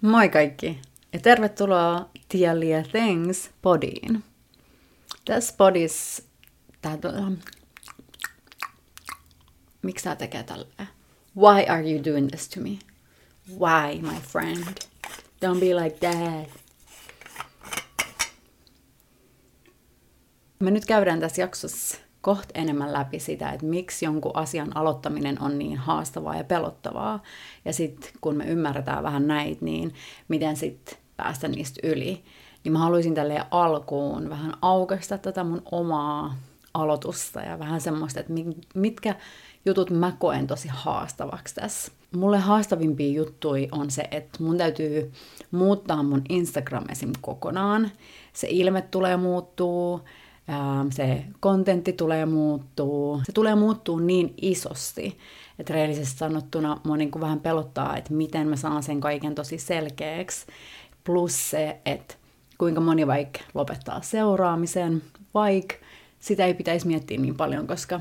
Moi kaikki ja tervetuloa Tialia Things podiin. Tässä podissa tää miksi tää tekee tälleen? Why are you doing this to me? Why, my friend? Don't be like that. Me nyt käydään tässä jaksossa koht enemmän läpi sitä, että miksi jonkun asian aloittaminen on niin haastavaa ja pelottavaa. Ja sitten kun me ymmärretään vähän näitä, niin miten sitten päästä niistä yli. Niin mä haluaisin tälle alkuun vähän aukaista tätä mun omaa aloitusta ja vähän semmoista, että mitkä jutut mä koen tosi haastavaksi tässä. Mulle haastavimpia juttuja on se, että mun täytyy muuttaa mun Instagram esim. kokonaan. Se ilme tulee muuttuu, se kontentti tulee muuttuu. Se tulee muuttuu niin isosti, että reellisesti sanottuna mua niin kuin vähän pelottaa, että miten mä saan sen kaiken tosi selkeäksi. Plus se, että kuinka moni vaikka lopettaa seuraamisen, vaikka sitä ei pitäisi miettiä niin paljon, koska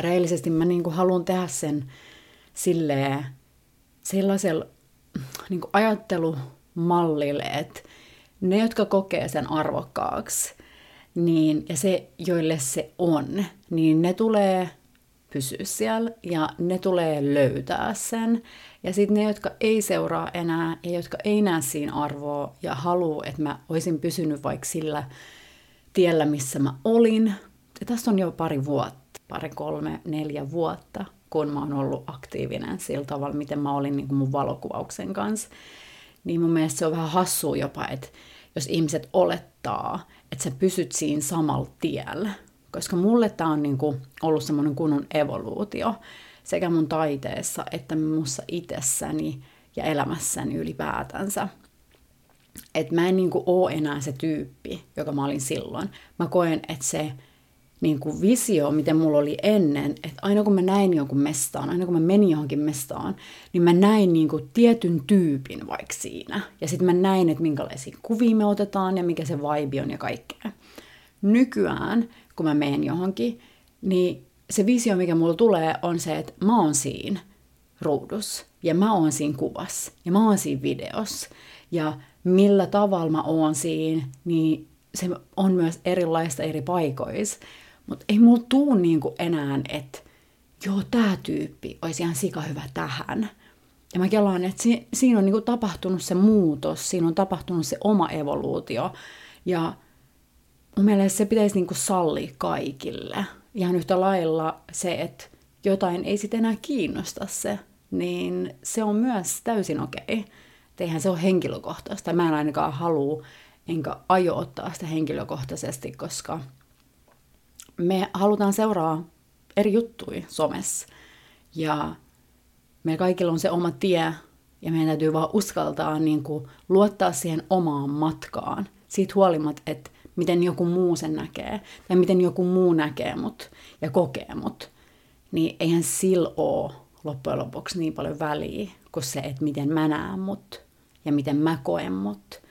reellisesti mä niin kuin haluan tehdä sen silleen, sellaisella niin ajattelumallille, että ne, jotka kokee sen arvokkaaksi, niin, ja se, joille se on, niin ne tulee pysyä siellä ja ne tulee löytää sen. Ja sitten ne, jotka ei seuraa enää ja jotka ei näe siinä arvoa ja haluaa, että mä olisin pysynyt vaikka sillä tiellä, missä mä olin. Ja tästä on jo pari vuotta, pari, kolme, neljä vuotta, kun mä oon ollut aktiivinen sillä tavalla, miten mä olin niin mun valokuvauksen kanssa. Niin mun mielestä se on vähän hassua jopa, että jos ihmiset olettaa, että sä pysyt siinä samalla tiellä. Koska mulle tämä on niinku ollut semmoinen kunnon evoluutio sekä mun taiteessa että mussa itsessäni ja elämässäni ylipäätänsä. Että mä en niinku oo enää se tyyppi, joka mä olin silloin. Mä koen, että se niin kuin visio, miten mulla oli ennen, että aina kun mä näin jonkun mestaan, aina kun mä menin johonkin mestaan, niin mä näin niin kuin tietyn tyypin vaikka siinä. Ja sitten mä näin, että minkälaisia kuvia me otetaan ja mikä se vibe on ja kaikkea. Nykyään, kun mä menen johonkin, niin se visio, mikä mulla tulee, on se, että mä oon siinä ruudus ja mä oon siinä kuvassa ja mä oon siinä videossa. Ja millä tavalla mä oon siinä, niin se on myös erilaista eri paikoissa. Mutta ei mulla tuu niinku enää, että joo, tämä tyyppi olisi ihan sika hyvä tähän. Ja mä kelaan, että si- siinä on niinku tapahtunut se muutos, siinä on tapahtunut se oma evoluutio. Ja mun mielestä se pitäisi niinku sallia kaikille. Ihan yhtä lailla se, että jotain ei sitten enää kiinnosta se, niin se on myös täysin okei. Okay. Eihän se ole henkilökohtaista. Mä en ainakaan halua, enkä aio ottaa sitä henkilökohtaisesti, koska me halutaan seuraa eri juttuja somessa. Ja meillä kaikilla on se oma tie, ja meidän täytyy vaan uskaltaa niin kuin, luottaa siihen omaan matkaan. Siitä huolimatta, että miten joku muu sen näkee, tai miten joku muu näkee mut ja kokee mut, niin eihän sillä ole loppujen lopuksi niin paljon väliä kuin se, että miten mä näen mut ja miten mä koen mut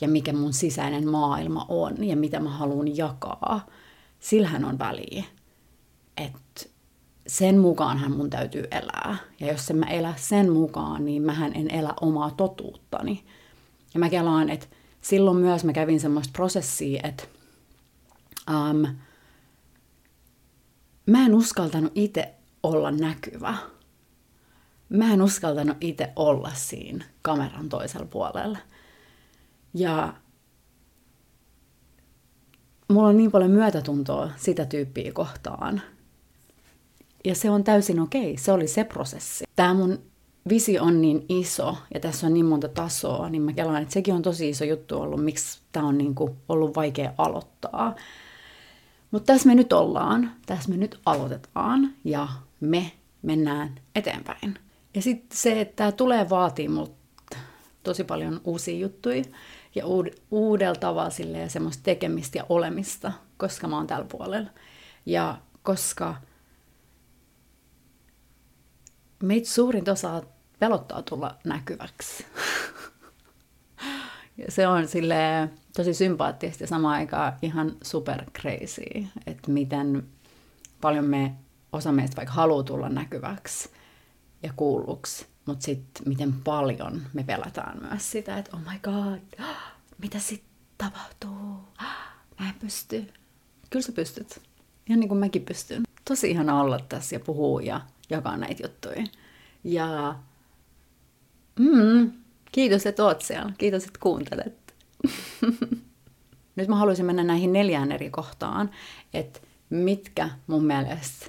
ja mikä mun sisäinen maailma on ja mitä mä haluan jakaa sillähän on väliä. Että sen mukaanhan mun täytyy elää. Ja jos en mä elä sen mukaan, niin mähän en elä omaa totuuttani. Ja mä kelaan, että silloin myös mä kävin semmoista prosessia, että um, mä en uskaltanut itse olla näkyvä. Mä en uskaltanut itse olla siinä kameran toisella puolella. Ja mulla on niin paljon myötätuntoa sitä tyyppiä kohtaan. Ja se on täysin okei, se oli se prosessi. Tämä mun visio on niin iso ja tässä on niin monta tasoa, niin mä kelaan, että sekin on tosi iso juttu ollut, miksi tämä on niin kuin ollut vaikea aloittaa. Mutta tässä me nyt ollaan, tässä me nyt aloitetaan ja me mennään eteenpäin. Ja sitten se, että tämä tulee vaatii mut tosi paljon uusia juttuja ja uud- uudella tavalla silleen, semmoista tekemistä ja olemista, koska mä oon tällä puolella. Ja koska meitä suurin osa pelottaa tulla näkyväksi. ja se on sille tosi sympaattista ja samaan aikaan ihan super crazy, että miten paljon me osa meistä vaikka haluaa tulla näkyväksi ja kuulluksi, mutta sitten miten paljon me pelätään myös sitä, että oh my god, mitä sitten tapahtuu? Mä en pysty. Kyllä sä pystyt. Ihan niin kuin mäkin pystyn. Tosi ihana olla tässä ja puhua ja jakaa näitä juttuja. Ja mm, kiitos, että oot siellä. Kiitos, että kuuntelet. Nyt mä haluaisin mennä näihin neljään eri kohtaan, että mitkä mun mielestä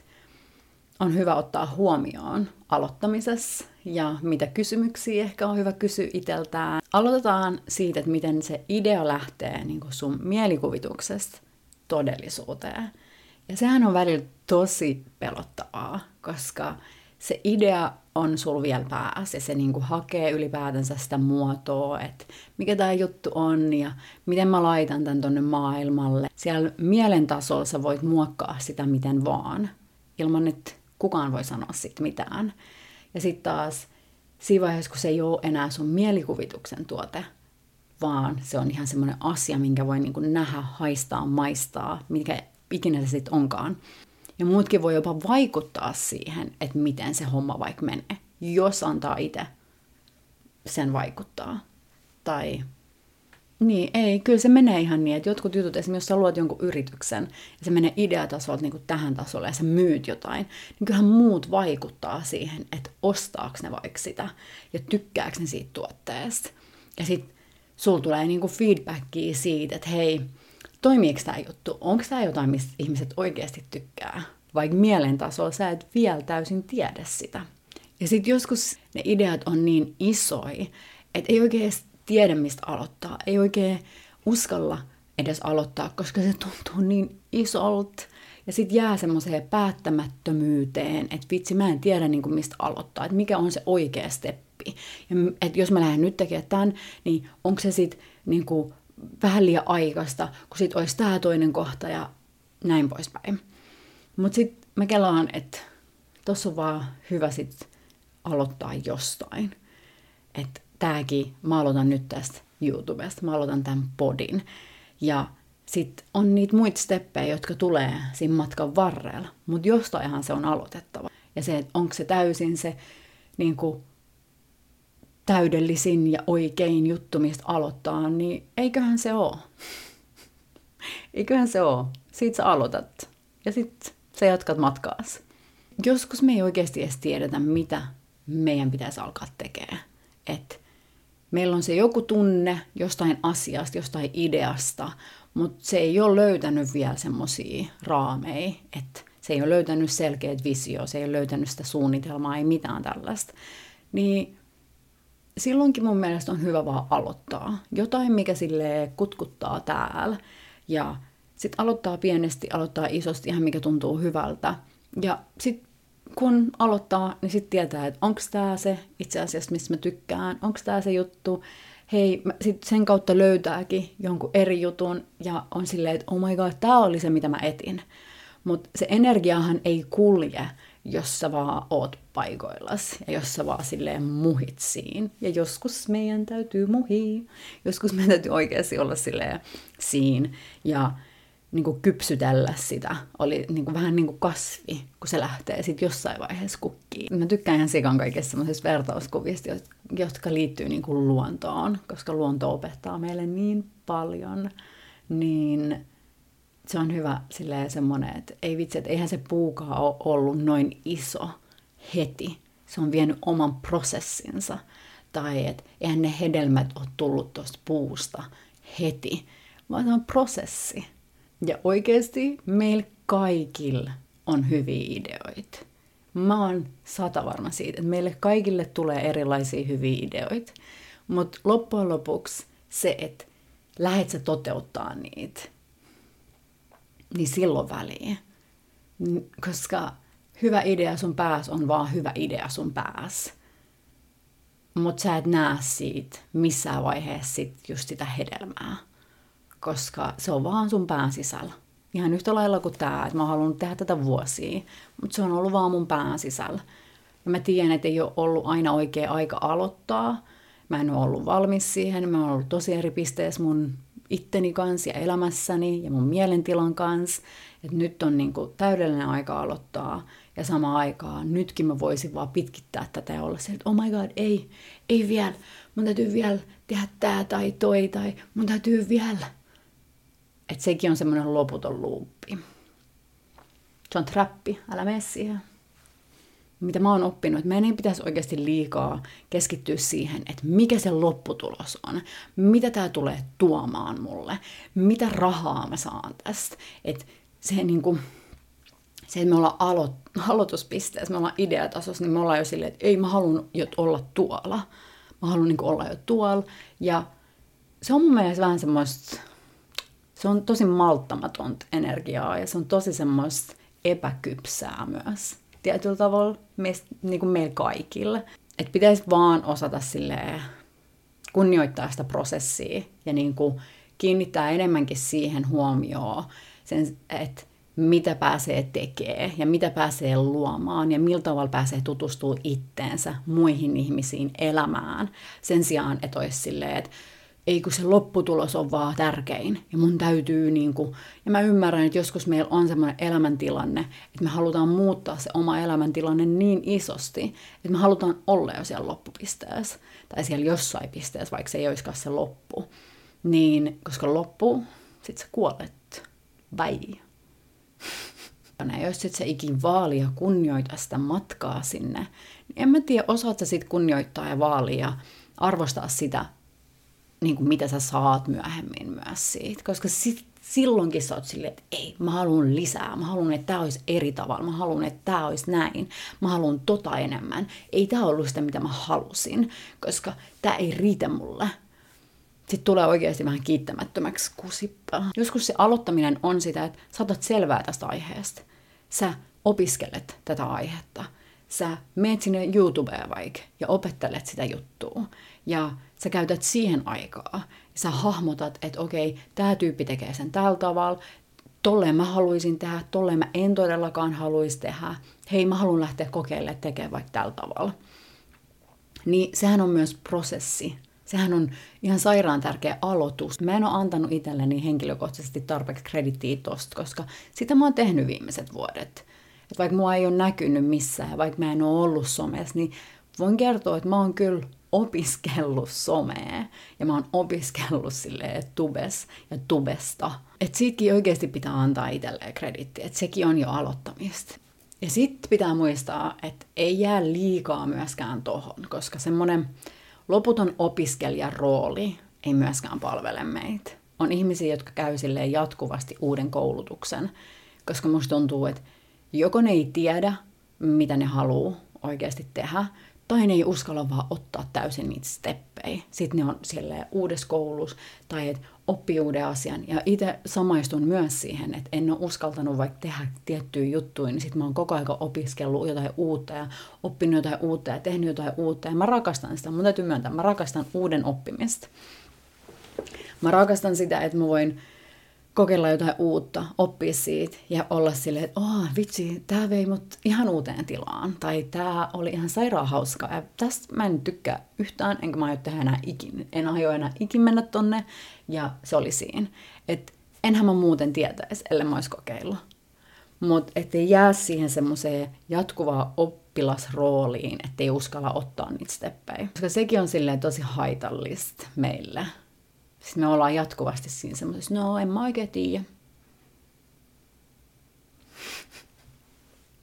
on hyvä ottaa huomioon aloittamisessa ja mitä kysymyksiä ehkä on hyvä kysyä itseltään. Aloitetaan siitä, että miten se idea lähtee niin sun mielikuvituksesta todellisuuteen. Ja sehän on välillä tosi pelottavaa, koska se idea on sul vielä päässä ja se niinku hakee ylipäätänsä sitä muotoa, että mikä tämä juttu on ja miten mä laitan tämän tonne maailmalle. Siellä mielen tasolla sä voit muokkaa sitä miten vaan, ilman että kukaan voi sanoa siitä mitään. Ja sitten taas siinä vaiheessa, kun se ei ole enää sun mielikuvituksen tuote, vaan se on ihan semmoinen asia, minkä voi niin nähdä, haistaa, maistaa, mikä ikinä se sitten onkaan. Ja muutkin voi jopa vaikuttaa siihen, että miten se homma vaikka menee, jos antaa itse sen vaikuttaa. Tai niin, ei, kyllä se menee ihan niin, että jotkut jutut, esimerkiksi jos sä luot jonkun yrityksen ja se menee ideatasolta niin kuin tähän tasolle ja sä myyt jotain, niin kyllähän muut vaikuttaa siihen, että ostaako ne vaikka sitä ja tykkääkö ne siitä tuotteesta. Ja sitten sulla tulee niin kuin feedbackia siitä, että hei, toimiiko tämä juttu, onko tämä jotain, mistä ihmiset oikeasti tykkää, vaikka mielen tasolla sä et vielä täysin tiedä sitä. Ja sitten joskus ne ideat on niin isoi, että ei oikein tiedä, mistä aloittaa. Ei oikein uskalla edes aloittaa, koska se tuntuu niin isolta. Ja sitten jää semmoiseen päättämättömyyteen, että vitsi, mä en tiedä niin kuin mistä aloittaa, että mikä on se oikea steppi. Ja että jos mä lähden nyt tekemään tämän, niin onko se sitten niin kuin vähän liian aikaista, kun sitten olisi tämä toinen kohta ja näin poispäin. Mutta sitten mä kelaan, että tuossa on vaan hyvä sitten aloittaa jostain. Että tääkin, mä aloitan nyt tästä YouTubesta, mä aloitan tämän podin. Ja sitten on niitä muita steppejä, jotka tulee siinä matkan varrella, mutta jostainhan se on aloitettava. Ja se, että onko se täysin se niin kuin, täydellisin ja oikein juttu, mistä aloittaa, niin eiköhän se ole. eiköhän se ole. Siitä sä aloitat. Ja sitten sä jatkat matkaas. Joskus me ei oikeasti edes tiedetä, mitä meidän pitäisi alkaa tekemään. Että meillä on se joku tunne jostain asiasta, jostain ideasta, mutta se ei ole löytänyt vielä semmoisia raameja, että se ei ole löytänyt selkeät visio, se ei ole löytänyt sitä suunnitelmaa, ei mitään tällaista. Niin silloinkin mun mielestä on hyvä vaan aloittaa. Jotain, mikä sille kutkuttaa täällä. Ja sitten aloittaa pienesti, aloittaa isosti, ihan mikä tuntuu hyvältä. Ja sitten kun aloittaa, niin sitten tietää, että onko tämä se itse asiassa, mistä mä tykkään, onko tämä se juttu. Hei, sitten sen kautta löytääkin jonkun eri jutun ja on silleen, että oh my god, tämä oli se, mitä mä etin. Mutta se energiahan ei kulje, jos sä vaan oot paikoillas ja jos sä vaan silleen muhit siinä. Ja joskus meidän täytyy muhia, joskus meidän täytyy oikeasti olla silleen siinä. Ja niin kuin kypsytellä sitä. Oli niin kuin, vähän niin kuin kasvi, kun se lähtee sitten jossain vaiheessa kukkiin. Mä tykkään ihan sikan kaikista semmoisista vertauskuvista, jotka liittyy niin kuin luontoon, koska luonto opettaa meille niin paljon. Niin se on hyvä silleen semmoinen, että ei vitsi, että eihän se puukaan ole ollut noin iso heti. Se on vienyt oman prosessinsa. Tai että eihän ne hedelmät ole tullut tuosta puusta heti, vaan se on prosessi ja oikeasti meillä kaikilla on hyviä ideoita. Mä oon sata varma siitä, että meille kaikille tulee erilaisia hyviä ideoita. Mutta loppujen lopuksi se, että lähet sä toteuttaa niitä, niin silloin väliä. Koska hyvä idea sun pääs on vaan hyvä idea sun pääs. Mutta sä et näe siitä missään vaiheessa sit just sitä hedelmää koska se on vaan sun pään sisällä. Ihan yhtä lailla kuin tämä, että mä oon halunnut tehdä tätä vuosia, mutta se on ollut vaan mun pään sisällä. Ja mä tiedän, että ei ole ollut aina oikea aika aloittaa. Mä en ole ollut valmis siihen. Mä oon ollut tosi eri pisteessä mun itteni kanssa ja elämässäni ja mun mielentilan kanssa. Että nyt on niin kuin täydellinen aika aloittaa. Ja samaan aikaan nytkin mä voisin vaan pitkittää tätä ja olla se, että oh my god, ei, ei vielä. Mun täytyy vielä tehdä tää tai toi tai mun täytyy vielä. Että sekin on semmoinen loputon luuppi. Se on trappi, älä mene siihen mitä mä oon oppinut, että meidän ei pitäisi oikeasti liikaa keskittyä siihen, että mikä se lopputulos on, mitä tämä tulee tuomaan mulle, mitä rahaa mä saan tästä. Että se, niin kuin, se, että me ollaan alo, aloituspisteessä, me ollaan ideatasossa, niin me ollaan jo silleen, että ei mä haluan jo olla tuolla. Mä haluan niin olla jo tuolla. Ja se on mun mielestä vähän semmoista, se on tosi malttamatonta energiaa ja se on tosi semmoista epäkypsää myös tietyllä tavalla meistä, niin kuin meillä kaikille. Että pitäisi vaan osata silleen kunnioittaa sitä prosessia ja niin kuin kiinnittää enemmänkin siihen huomioon, sen, että mitä pääsee tekemään ja mitä pääsee luomaan ja millä tavalla pääsee tutustuu itteensä, muihin ihmisiin, elämään. Sen sijaan, että olisi silleen, että ei kun se lopputulos on vaan tärkein. Ja mun täytyy, niin kuin, ja mä ymmärrän, että joskus meillä on semmoinen elämäntilanne, että me halutaan muuttaa se oma elämäntilanne niin isosti, että me halutaan olla jo siellä loppupisteessä. Tai siellä jossain pisteessä, vaikka se ei olisikaan se loppu. Niin, koska loppu, sit sä kuolet. Vai? Ja jos et sä ikin vaali ja kunnioita sitä matkaa sinne, niin en mä tiedä, osaat sä sit kunnioittaa ja vaalia arvostaa sitä niin kuin mitä sä saat myöhemmin myös siitä. Koska sit, silloinkin sä oot silleen, että ei, mä haluan lisää, mä haluan, että tämä olisi eri tavalla, mä haluan, että tämä olisi näin, mä haluan tota enemmän. Ei tämä ollut sitä, mitä mä halusin, koska tämä ei riitä mulle. Sitten tulee oikeasti vähän kiittämättömäksi kusippa. Joskus se aloittaminen on sitä, että saatat selvää tästä aiheesta. Sä opiskelet tätä aihetta. Sä meet sinne YouTubeen vaikka ja opettelet sitä juttua. Ja sä käytät siihen aikaa. Sä hahmotat, että okei, tämä tyyppi tekee sen tällä tavalla, tolleen mä haluaisin tehdä, tolleen mä en todellakaan haluaisi tehdä. Hei, mä haluan lähteä kokeilemaan tekemään vaikka tällä tavalla. Niin sehän on myös prosessi. Sehän on ihan sairaan tärkeä aloitus. Mä en ole antanut itselleni henkilökohtaisesti tarpeeksi kredittiä tosta, koska sitä mä oon tehnyt viimeiset vuodet. Et vaikka mua ei ole näkynyt missään ja vaikka mä en ole ollut somessa, niin voin kertoa, että mä oon kyllä opiskellut somea ja mä oon opiskellut silleen tubes ja tubesta. Että siitäkin oikeasti pitää antaa itselleen kreditti, että sekin on jo aloittamista. Ja sitten pitää muistaa, että ei jää liikaa myöskään tohon, koska semmoinen loputon opiskelijan rooli ei myöskään palvele meitä. On ihmisiä, jotka käy silleen jatkuvasti uuden koulutuksen, koska musta tuntuu, että joko ne ei tiedä, mitä ne haluaa oikeasti tehdä, tai ne ei uskalla vaan ottaa täysin niitä steppejä. Sitten ne on siellä uudessa koulussa tai et oppii uuden asian. Ja itse samaistun myös siihen, että en ole uskaltanut vaikka tehdä tiettyjä juttuja, niin sitten mä oon koko ajan opiskellut jotain uutta ja oppinut jotain uutta ja tehnyt jotain uutta. Ja mä rakastan sitä, mun täytyy myöntää, mä rakastan uuden oppimista. Mä rakastan sitä, että mä voin kokeilla jotain uutta, oppia siitä ja olla silleen, että oh, vitsi, tämä vei mut ihan uuteen tilaan. Tai tämä oli ihan sairaan hauska. Ja tästä mä en tykkää yhtään, enkä mä aio tehdä enää ikin. En aio enää ikin mennä tonne. Ja se oli siinä. Että enhän mä muuten tietäisi, ellei mä olisi kokeillut. Mutta ettei jää siihen semmoiseen jatkuvaan oppilasrooliin, ettei uskalla ottaa niitä steppejä. Koska sekin on silleen tosi haitallista meille sitten me ollaan jatkuvasti siinä semmoisessa, no en mä oikein tiedä.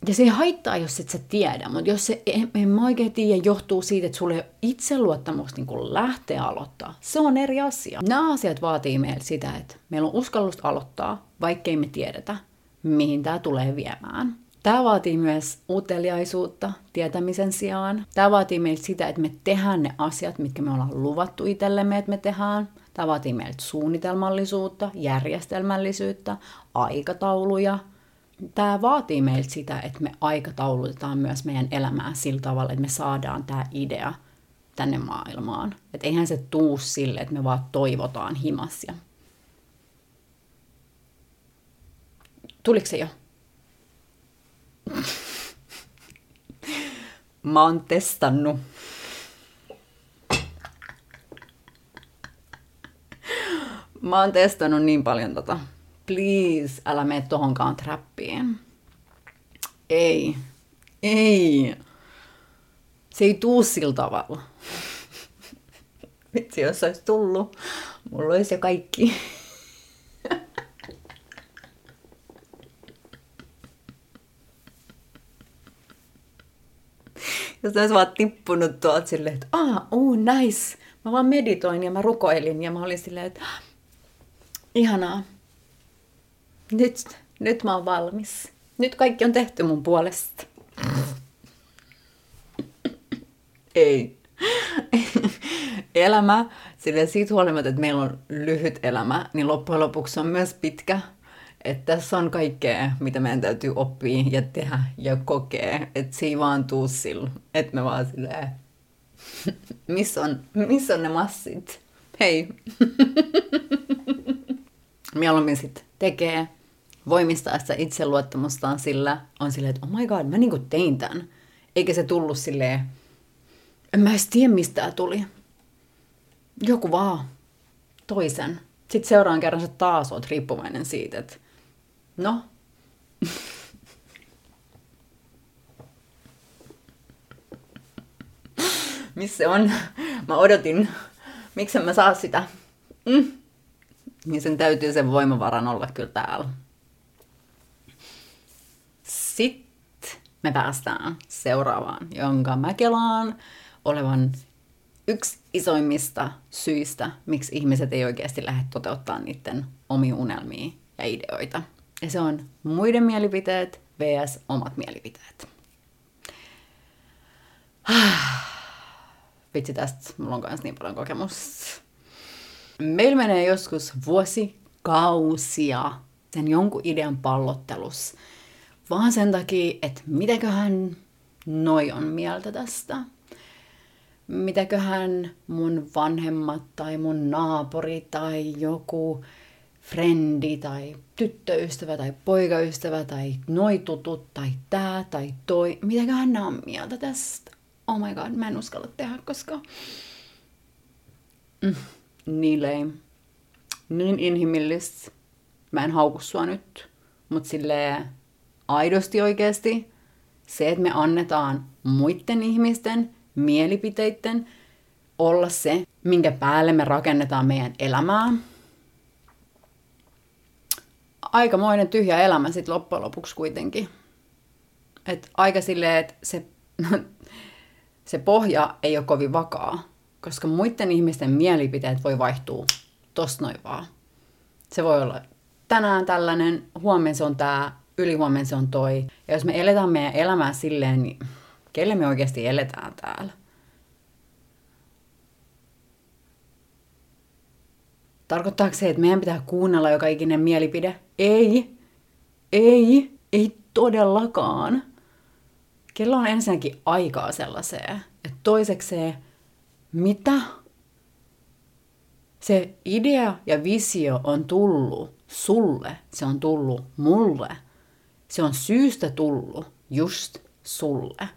Ja se ei haittaa, jos et sä tiedä, mutta jos se en, en mä oikein tiedä johtuu siitä, että sulle itseluottamus niin lähtee aloittaa, se on eri asia. Nämä asiat vaatii meiltä sitä, että meillä on uskallusta aloittaa, vaikkei me tiedetä, mihin tämä tulee viemään. Tämä vaatii myös uteliaisuutta tietämisen sijaan. Tämä vaatii meiltä sitä, että me tehdään ne asiat, mitkä me ollaan luvattu itsellemme, että me tehdään. Tämä vaatii meiltä suunnitelmallisuutta, järjestelmällisyyttä, aikatauluja. Tämä vaatii meiltä sitä, että me aikataulutetaan myös meidän elämää sillä tavalla, että me saadaan tämä idea tänne maailmaan. Että eihän se tuu sille, että me vaan toivotaan himassia. Tuliko se jo? Mä oon testannut Mä oon testannut niin paljon tota. Please, älä mene tohonkaan trappiin. Ei. Ei. Se ei tuu sillä tavalla. Vitsi, jos olisi tullut, mulla olisi jo kaikki. jos olisi vaan tippunut tuolta silleen, että ah, oh, nice. Mä vaan meditoin ja mä rukoilin ja mä olin silleen, että ihanaa. Nyt, nyt mä oon valmis. Nyt kaikki on tehty mun puolesta. Ei. Elämä, sille siitä huolimatta, että meillä on lyhyt elämä, niin loppujen lopuksi on myös pitkä. Että tässä on kaikkea, mitä meidän täytyy oppia ja tehdä ja kokea. Että se ei vaan tuu sillä, että me vaan silleen, missä on, missä on ne massit? Hei. Mieluummin sitten tekee, voimistaa sitä itseluottamustaan sillä, on silleen, että oh my god, mä niinku tein tämän. Eikä se tullut silleen, en mä edes tiedä, mistä tämä tuli. Joku vaan toisen. Sitten seuraavan kerran sä taas oot riippuvainen siitä, että no, missä se on? Mä odotin, miksi mä saa sitä. Mm. Niin sen täytyy sen voimavaran olla kyllä täällä. Sitten me päästään seuraavaan, jonka mä kelaan olevan yksi isoimmista syistä, miksi ihmiset ei oikeasti lähde toteuttaa niiden omia unelmia ja ideoita. Ja se on muiden mielipiteet vs. omat mielipiteet. Vitsi tästä, mulla on myös niin paljon kokemusta. Meillä menee joskus vuosi kausia sen jonkun idean pallottelus. Vaan sen takia, että mitäköhän noi on mieltä tästä mitäköhän mun vanhemmat tai mun naapuri tai joku frendi tai tyttöystävä tai poikaystävä tai noi tutut tai tää tai toi, mitäköhän ne on mieltä tästä. Oh my god, mä en uskalla tehdä, koska mm, niin lame. Niin inhimillistä. Mä en hauku sua nyt, mutta silleen aidosti oikeasti se, että me annetaan muiden ihmisten mielipiteiden olla se, minkä päälle me rakennetaan meidän elämää. Aikamoinen tyhjä elämä sitten loppujen lopuksi kuitenkin. Et aika silleen, että se, se pohja ei ole kovin vakaa, koska muiden ihmisten mielipiteet voi vaihtua tosta noin vaan. Se voi olla tänään tällainen, huomenna se on tämä, ylihuomenna se on toi. Ja jos me eletään meidän elämää silleen, niin kelle me oikeasti eletään täällä. Tarkoittaako se, että meidän pitää kuunnella joka ikinen mielipide? Ei. Ei. Ei todellakaan. Kello on ensinnäkin aikaa sellaiseen. Ja toisekseen, mitä? Se idea ja visio on tullut sulle. Se on tullut mulle. Se on syystä tullut just sulle.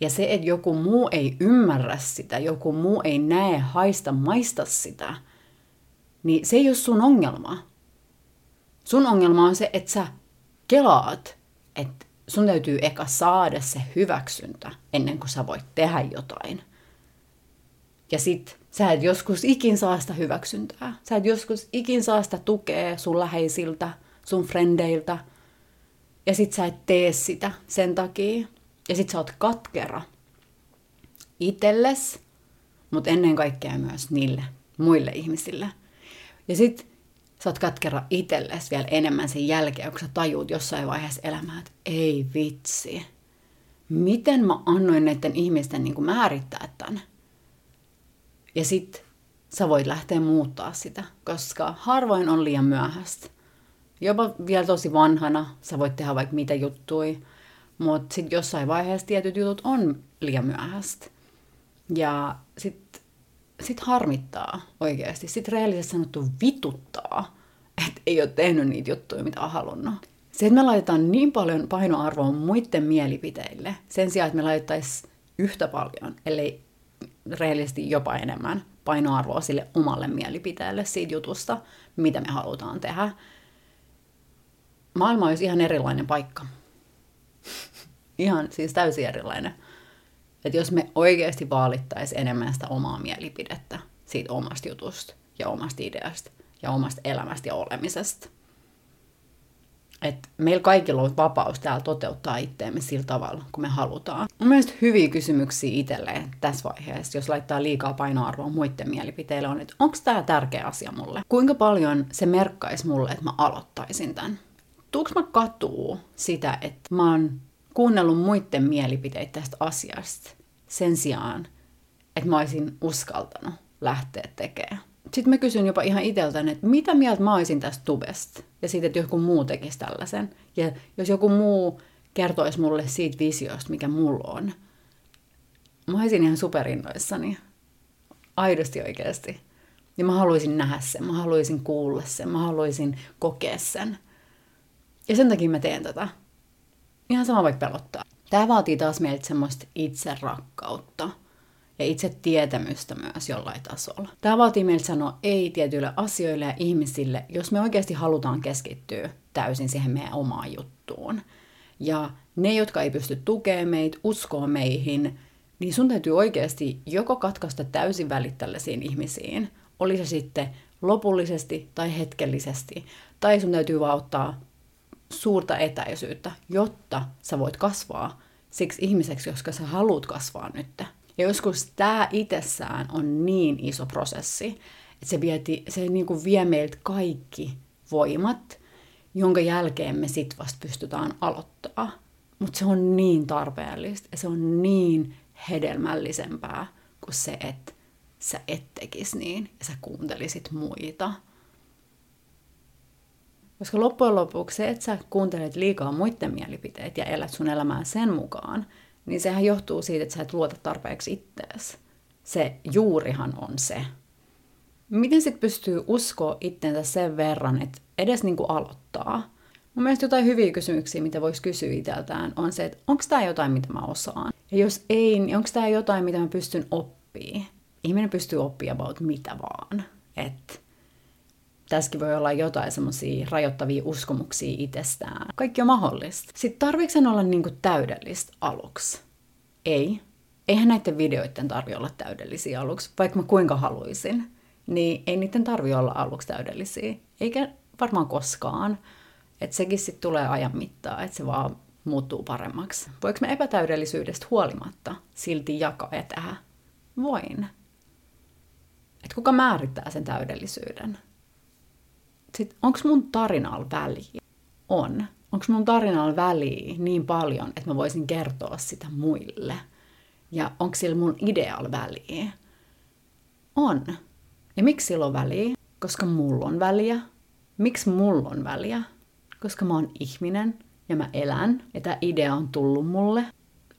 Ja se, että joku muu ei ymmärrä sitä, joku muu ei näe, haista, maista sitä, niin se ei ole sun ongelma. Sun ongelma on se, että sä kelaat, että sun täytyy eka saada se hyväksyntä ennen kuin sä voit tehdä jotain. Ja sit sä et joskus ikin saa sitä hyväksyntää. Sä et joskus ikin saa sitä tukea sun läheisiltä, sun frendeiltä. Ja sit sä et tee sitä sen takia. Ja sit sä oot katkera itelles, mutta ennen kaikkea myös niille muille ihmisille. Ja sit sä oot katkera itelles vielä enemmän sen jälkeen, kun sä tajuut jossain vaiheessa elämää, että ei vitsi. Miten mä annoin näiden ihmisten niin määrittää tämän? Ja sit sä voit lähteä muuttaa sitä, koska harvoin on liian myöhäistä. Jopa vielä tosi vanhana sä voit tehdä vaikka mitä juttui, mutta sitten jossain vaiheessa tietyt jutut on liian myöhäistä. Ja sitten sit harmittaa oikeasti. Sitten rehellisesti sanottu vituttaa, että ei ole tehnyt niitä juttuja, mitä on halunnut. Se, että me laitetaan niin paljon painoarvoa muiden mielipiteille, sen sijaan, että me laitettaisiin yhtä paljon, ellei rehellisesti jopa enemmän painoarvoa sille omalle mielipiteelle siitä jutusta, mitä me halutaan tehdä. Maailma olisi ihan erilainen paikka. ihan siis täysin erilainen. Että jos me oikeasti vaalittaisiin enemmän sitä omaa mielipidettä siitä omasta jutusta ja omasta ideasta ja omasta elämästä ja olemisesta. Että meillä kaikilla on vapaus täällä toteuttaa itteemme sillä tavalla, kun me halutaan. Mun mielestä hyviä kysymyksiä itselleen tässä vaiheessa, jos laittaa liikaa painoarvoa muiden mielipiteille, on, että onko tämä tärkeä asia mulle? Kuinka paljon se merkkaisi mulle, että mä aloittaisin tämän? Tuuks mä katuu sitä, että mä oon kuunnellut muiden mielipiteitä tästä asiasta sen sijaan, että mä olisin uskaltanut lähteä tekemään. Sitten mä kysyn jopa ihan itseltäni, että mitä mieltä mä olisin tästä tubesta? Ja siitä, että joku muu tekisi tällaisen. Ja jos joku muu kertoisi mulle siitä visiosta, mikä mulla on, mä olisin ihan superinnoissani. Aidosti oikeasti. Ja mä haluaisin nähdä sen, mä haluaisin kuulla sen, mä haluaisin kokea sen. Ja sen takia mä teen tätä. Ihan sama vaikka pelottaa. Tämä vaatii taas meiltä semmoista itserakkautta ja itse tietämystä myös jollain tasolla. Tämä vaatii meiltä sanoa ei tietyille asioille ja ihmisille, jos me oikeasti halutaan keskittyä täysin siihen meidän omaan juttuun. Ja ne, jotka ei pysty tukemaan meitä, uskoo meihin, niin sun täytyy oikeasti joko katkaista täysin välit tällaisiin ihmisiin, oli se sitten lopullisesti tai hetkellisesti, tai sun täytyy vaan ottaa suurta etäisyyttä, jotta sä voit kasvaa siksi ihmiseksi, koska sä haluat kasvaa nyt. Ja joskus tämä itsessään on niin iso prosessi, että se, vieti, se niin kuin vie meiltä kaikki voimat, jonka jälkeen me sit vasta pystytään aloittaa. Mutta se on niin tarpeellista ja se on niin hedelmällisempää kuin se, että sä et tekis niin ja sä kuuntelisit muita. Koska loppujen lopuksi se, että sä kuuntelet liikaa muiden mielipiteitä ja elät sun elämää sen mukaan, niin sehän johtuu siitä, että sä et luota tarpeeksi ittees. Se juurihan on se. Miten sitten pystyy uskoa itteensä sen verran, että edes niinku aloittaa? Mun mielestä jotain hyviä kysymyksiä, mitä voisi kysyä itseltään, on se, että onko tämä jotain, mitä mä osaan? Ja jos ei, niin onko tämä jotain, mitä mä pystyn oppimaan? Ihminen pystyy oppimaan about mitä vaan. Että tässäkin voi olla jotain semmoisia rajoittavia uskomuksia itsestään. Kaikki on mahdollista. Sitten tarvitsen olla niinku täydellistä aluksi? Ei. Eihän näiden videoiden tarvi olla täydellisiä aluksi, vaikka mä kuinka haluaisin. Niin ei niiden tarvi olla aluksi täydellisiä. Eikä varmaan koskaan. Että sekin sitten tulee ajan mittaan, että se vaan muuttuu paremmaksi. Voiko me epätäydellisyydestä huolimatta silti jakaa ja tehdä? Voin. Et kuka määrittää sen täydellisyyden? Onko mun tarinalla väliä? On. Onko mun tarinalla väliä niin paljon, että mä voisin kertoa sitä muille? Ja onko sillä mun idealla väliä? On. Ja miksi sillä on väliä? Koska mulla on väliä. Miksi mulla on väliä? Koska mä oon ihminen ja mä elän ja tämä idea on tullut mulle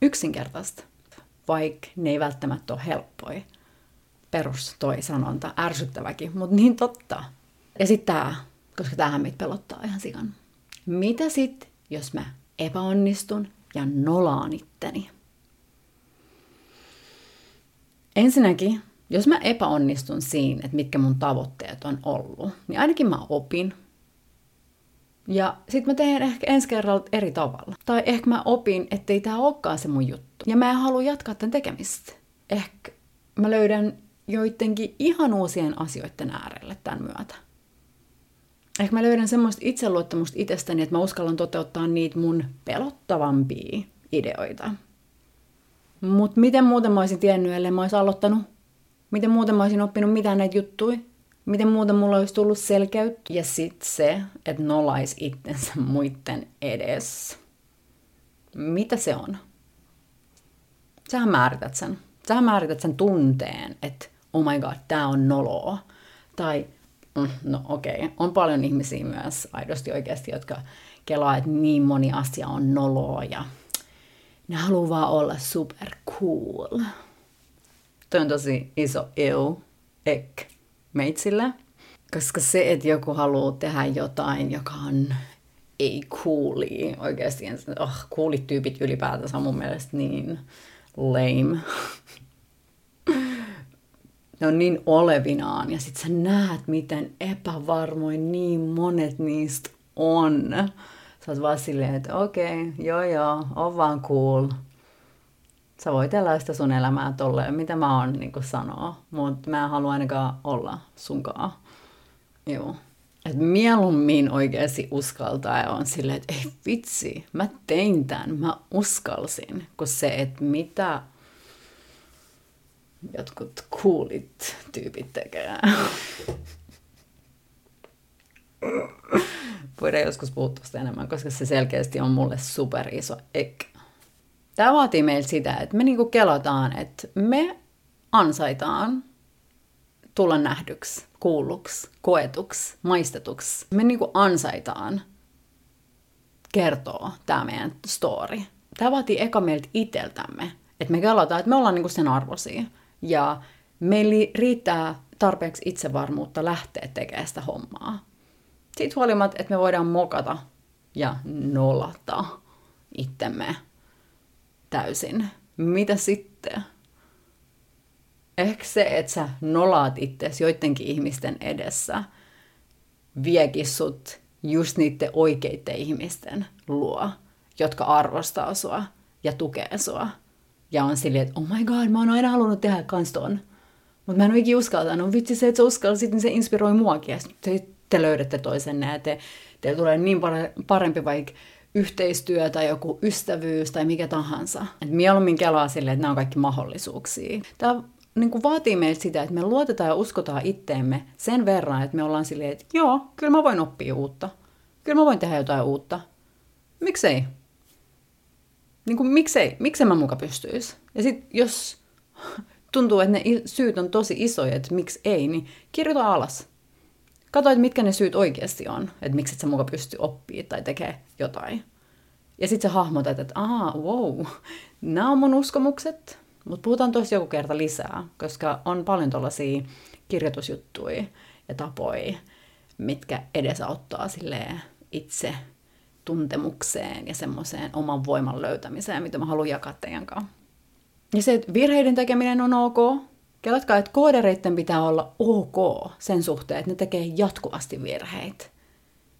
yksinkertaista, vaikka ne ei välttämättä ole helppoja. Perus toi sanonta, ärsyttäväkin, mutta niin totta. Ja sitten tämä, koska tämähän meitä pelottaa ihan sikan. Mitä sitten, jos mä epäonnistun ja nolaan itteni? Ensinnäkin, jos mä epäonnistun siinä, että mitkä mun tavoitteet on ollut, niin ainakin mä opin. Ja sitten mä teen ehkä ensi kerralla eri tavalla. Tai ehkä mä opin, ettei tää olekaan se mun juttu. Ja mä en halua jatkaa tämän tekemistä. Ehkä mä löydän joidenkin ihan uusien asioiden äärelle tämän myötä ehkä mä löydän semmoista itseluottamusta itsestäni, että mä uskallan toteuttaa niitä mun pelottavampia ideoita. Mutta miten muuten mä olisin tiennyt, ellei mä olisin aloittanut? Miten muuten mä olisin oppinut mitään näitä juttuja? Miten muuten mulla olisi tullut selkeyttä? Ja sitten se, että nolais itsensä muiden edes. Mitä se on? Sähän määrität sen. Sähän määrität sen tunteen, että oh my god, tää on noloa. Tai no okei, okay. on paljon ihmisiä myös aidosti oikeasti, jotka kelaa, että niin moni asia on noloa ja ne haluaa vaan olla super cool. Toi on tosi iso eu, ek meitsille, koska se, että joku haluaa tehdä jotain, joka on ei cooli, oikeasti, oh, coolit tyypit ylipäätänsä on mun mielestä niin lame ne on niin olevinaan ja sitten sä näet, miten epävarmoin niin monet niistä on. Sä oot vaan silleen, että okei, okay, joo joo, on vaan cool. Sä voit elää sitä sun elämää tolleen, mitä mä oon niin sanoa. Mutta mä en halua ainakaan olla sunkaan. Joo. Et mieluummin oikeasti uskaltaa ja on silleen, että ei vitsi, mä tein tämän, mä uskalsin. Kun se, että mitä jotkut coolit tyypit tekee. Voidaan joskus puhua tuosta enemmän, koska se selkeästi on mulle super iso ek. Tämä vaatii meiltä sitä, että me niinku kelataan, että me ansaitaan tulla nähdyksi, kuulluksi, koetuksi, maistetuksi. Me niinku ansaitaan kertoo tämä meidän story. Tämä vaatii eka meiltä itseltämme, että me kelataan, että me ollaan niinku sen arvoisia. Ja meillä riittää tarpeeksi itsevarmuutta lähteä tekemään sitä hommaa. Siitä huolimatta, että me voidaan mokata ja nolata itsemme täysin. Mitä sitten? Ehkä se, että sä nolaat itsesi joidenkin ihmisten edessä, viekin sut just niiden oikeiden ihmisten luo, jotka arvostaa sua ja tukee sua. Ja on silleen, että oh my god, mä oon aina halunnut tehdä kans ton. Mutta mä en ole ikinä uskaltanut. Vitsi se, että sä uskalsit, niin se inspiroi muakin. Ja te, te löydätte toisenne ja te, teillä tulee niin parempi vaikka yhteistyö tai joku ystävyys tai mikä tahansa. Et mieluummin kelaa silleen, että nämä on kaikki mahdollisuuksia. Tämä niin kuin vaatii meiltä sitä, että me luotetaan ja uskotaan itteemme sen verran, että me ollaan silleen, että joo, kyllä mä voin oppia uutta. Kyllä mä voin tehdä jotain uutta. Miksei? Niin kuin, miksei? Miksei mä muka pystyisi? Ja sitten jos tuntuu, että ne syyt on tosi isoja, että miksi ei, niin kirjoita alas. Kato, että mitkä ne syyt oikeasti on, että miksi et sä muka pysty oppii tai tekee jotain. Ja sitten sä hahmotat, että aha, wow, nämä on mun uskomukset, mutta puhutaan tuossa joku kerta lisää, koska on paljon tuollaisia kirjoitusjuttuja ja tapoja, mitkä edesauttaa silleen itse tuntemukseen ja semmoiseen oman voiman löytämiseen, mitä mä haluan jakaa teidän kanssa. Ja se, että virheiden tekeminen on ok. Kelatkaa, että koodereiden pitää olla ok sen suhteen, että ne tekee jatkuvasti virheitä.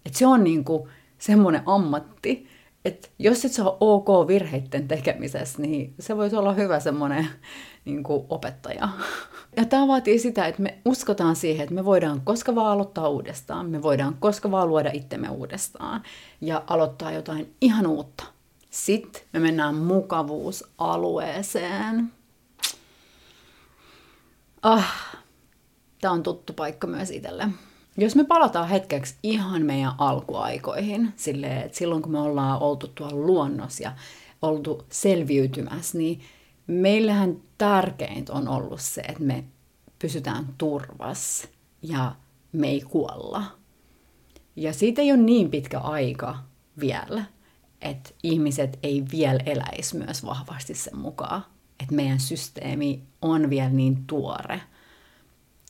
Että se on niinku semmoinen ammatti, että jos et saa ok virheiden tekemisessä, niin se voisi olla hyvä semmoinen niin kuin opettaja. Ja tämä vaatii sitä, että me uskotaan siihen, että me voidaan koska vaan aloittaa uudestaan, me voidaan koska vaan luoda itsemme uudestaan ja aloittaa jotain ihan uutta. Sitten me mennään mukavuusalueeseen. Ah, tämä on tuttu paikka myös itselle. Jos me palataan hetkeksi ihan meidän alkuaikoihin, silleen, että silloin kun me ollaan oltu tuolla luonnossa ja oltu selviytymässä, niin meillähän tärkeintä on ollut se, että me pysytään turvassa ja me ei kuolla. Ja siitä ei ole niin pitkä aika vielä, että ihmiset ei vielä eläisi myös vahvasti sen mukaan. Että meidän systeemi on vielä niin tuore –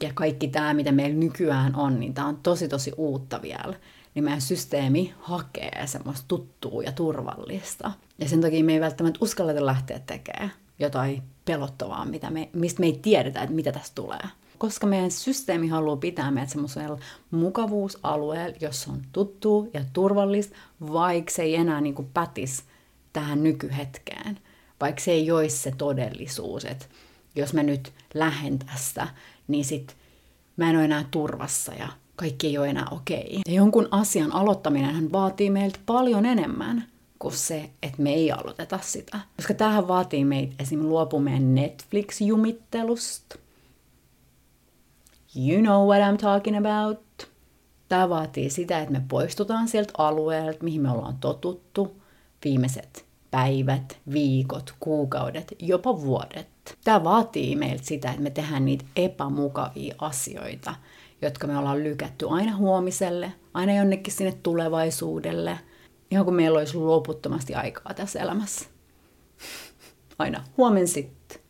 ja kaikki tämä, mitä meillä nykyään on, niin tämä on tosi tosi uutta vielä. Niin meidän systeemi hakee semmoista tuttua ja turvallista. Ja sen takia me ei välttämättä uskalleta lähteä tekemään jotain pelottavaa, mitä me, mistä me ei tiedetä, että mitä tästä tulee. Koska meidän systeemi haluaa pitää meidät semmoisella mukavuusalueella, jossa on tuttu ja turvallista, vaikka se ei enää niin kuin pätis tähän nykyhetkeen. Vaikka se ei olisi se todellisuus, että jos mä nyt lähden tästä, niin sit mä en ole enää turvassa ja kaikki ei ole enää okei. Okay. Ja jonkun asian aloittaminen vaatii meiltä paljon enemmän kuin se, että me ei aloiteta sitä. Koska tähän vaatii meitä esim. luopuminen Netflix-jumittelusta. You know what I'm talking about. Tämä vaatii sitä, että me poistutaan sieltä alueelta, mihin me ollaan totuttu viimeiset päivät, viikot, kuukaudet, jopa vuodet. Tämä vaatii meiltä sitä, että me tehdään niitä epämukavia asioita, jotka me ollaan lykätty aina huomiselle, aina jonnekin sinne tulevaisuudelle, ihan kuin meillä olisi loputtomasti aikaa tässä elämässä. Aina huomen sitten,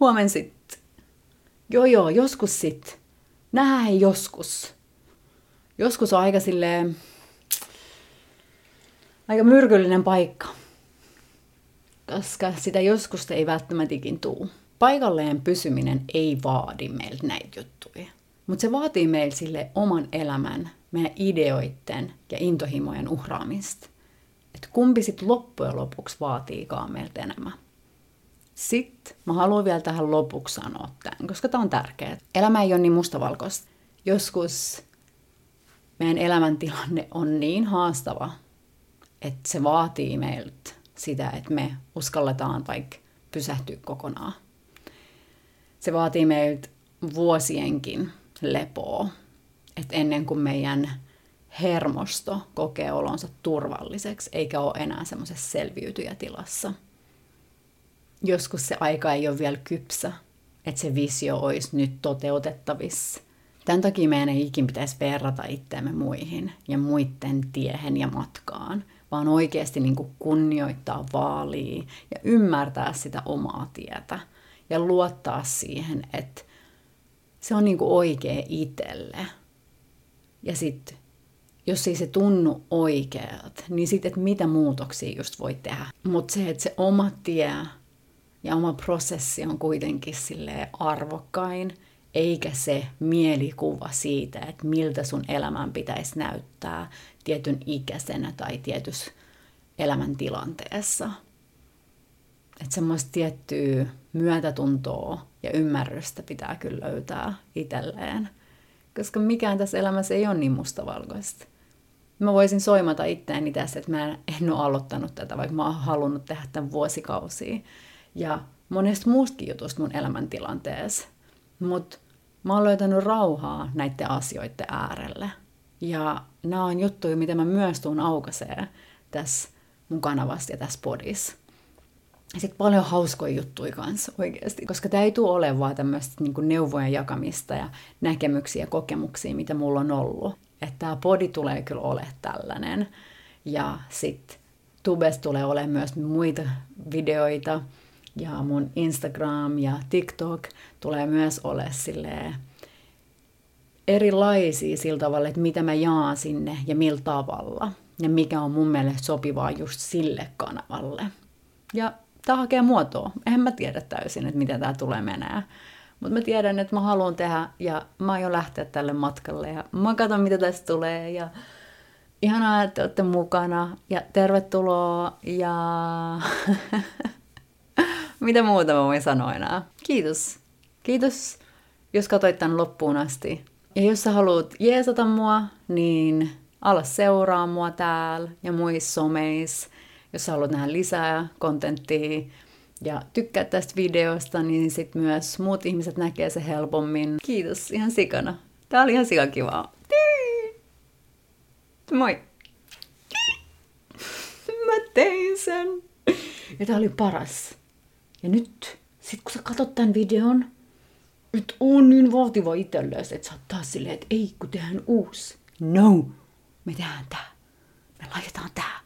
huomen sitten. Joo joo, joskus sitten. Nähdään joskus. Joskus on aika silleen, aika myrkyllinen paikka koska sitä joskus ei välttämättä ikin tuu. Paikalleen pysyminen ei vaadi meiltä näitä juttuja, mutta se vaatii meiltä sille oman elämän, meidän ideoiden ja intohimojen uhraamista. Että kumpi sitten loppujen lopuksi vaatiikaan meiltä enemmän. Sitten mä haluan vielä tähän lopuksi sanoa tämän, koska tämä on tärkeää. Elämä ei ole niin mustavalkoista. Joskus meidän elämäntilanne on niin haastava, että se vaatii meiltä sitä, että me uskalletaan vaikka pysähtyä kokonaan. Se vaatii meiltä vuosienkin lepoa, että ennen kuin meidän hermosto kokee olonsa turvalliseksi, eikä ole enää semmoisessa selviytyjätilassa. Joskus se aika ei ole vielä kypsä, että se visio olisi nyt toteutettavissa. Tämän takia meidän ei ikin pitäisi verrata itseämme muihin ja muiden tiehen ja matkaan, vaan oikeasti niin kuin kunnioittaa vaalia ja ymmärtää sitä omaa tietä ja luottaa siihen, että se on niin kuin oikea itselle. Ja sitten jos ei se tunnu oikealta, niin sitten, että mitä muutoksia just voi tehdä. Mutta se, että se oma tie ja oma prosessi on kuitenkin sille arvokkain, eikä se mielikuva siitä, että miltä sun elämän pitäisi näyttää tietyn ikäisenä tai tietyssä elämäntilanteessa. Että semmoista tiettyä myötätuntoa ja ymmärrystä pitää kyllä löytää itselleen. Koska mikään tässä elämässä ei ole niin mustavalkoista mä voisin soimata itteeni tässä, että mä en ole aloittanut tätä, vaikka mä oon halunnut tehdä tämän vuosikausia. Ja monesta muustakin jutusta mun elämäntilanteessa. Mutta mä oon löytänyt rauhaa näiden asioiden äärelle. Ja nämä on juttuja, mitä mä myös tuun aukasee tässä mun kanavassa ja tässä podissa. Sitten paljon hauskoja juttuja kanssa oikeasti, koska tämä ei tule ole vaan tämmöistä niin neuvojen jakamista ja näkemyksiä ja kokemuksia, mitä mulla on ollut että tämä podi tulee kyllä olemaan tällainen. Ja sitten Tubes tulee olemaan myös muita videoita, ja mun Instagram ja TikTok tulee myös olemaan silleen erilaisia sillä tavalla, että mitä mä jaan sinne ja millä tavalla. Ja mikä on mun mielestä sopivaa just sille kanavalle. Ja tämä hakee muotoa. En mä tiedä täysin, että miten tämä tulee menee. Mutta mä tiedän, että mä haluan tehdä ja mä aion lähteä tälle matkalle ja mä katson, mitä tästä tulee ja ihanaa, että olette mukana ja tervetuloa ja mitä muuta mä voin sanoa enää. Kiitos. Kiitos, jos katsoit tämän loppuun asti. Ja jos sä haluat jeesata mua, niin ala seuraa mua täällä ja muissa someissa. Jos haluat nähdä lisää kontenttia, ja tykkää tästä videosta, niin sit myös muut ihmiset näkee se helpommin. Kiitos ihan sikana. Tää oli ihan sikakivaa. Moi! Mä tein sen! Ja tää oli paras. Ja nyt, sit kun sä katsot tämän videon, nyt on niin vaativa itsellesi, että sä oot taas silleen, että ei kun tehdään uusi. No, me tehdään tää. Me laitetaan tää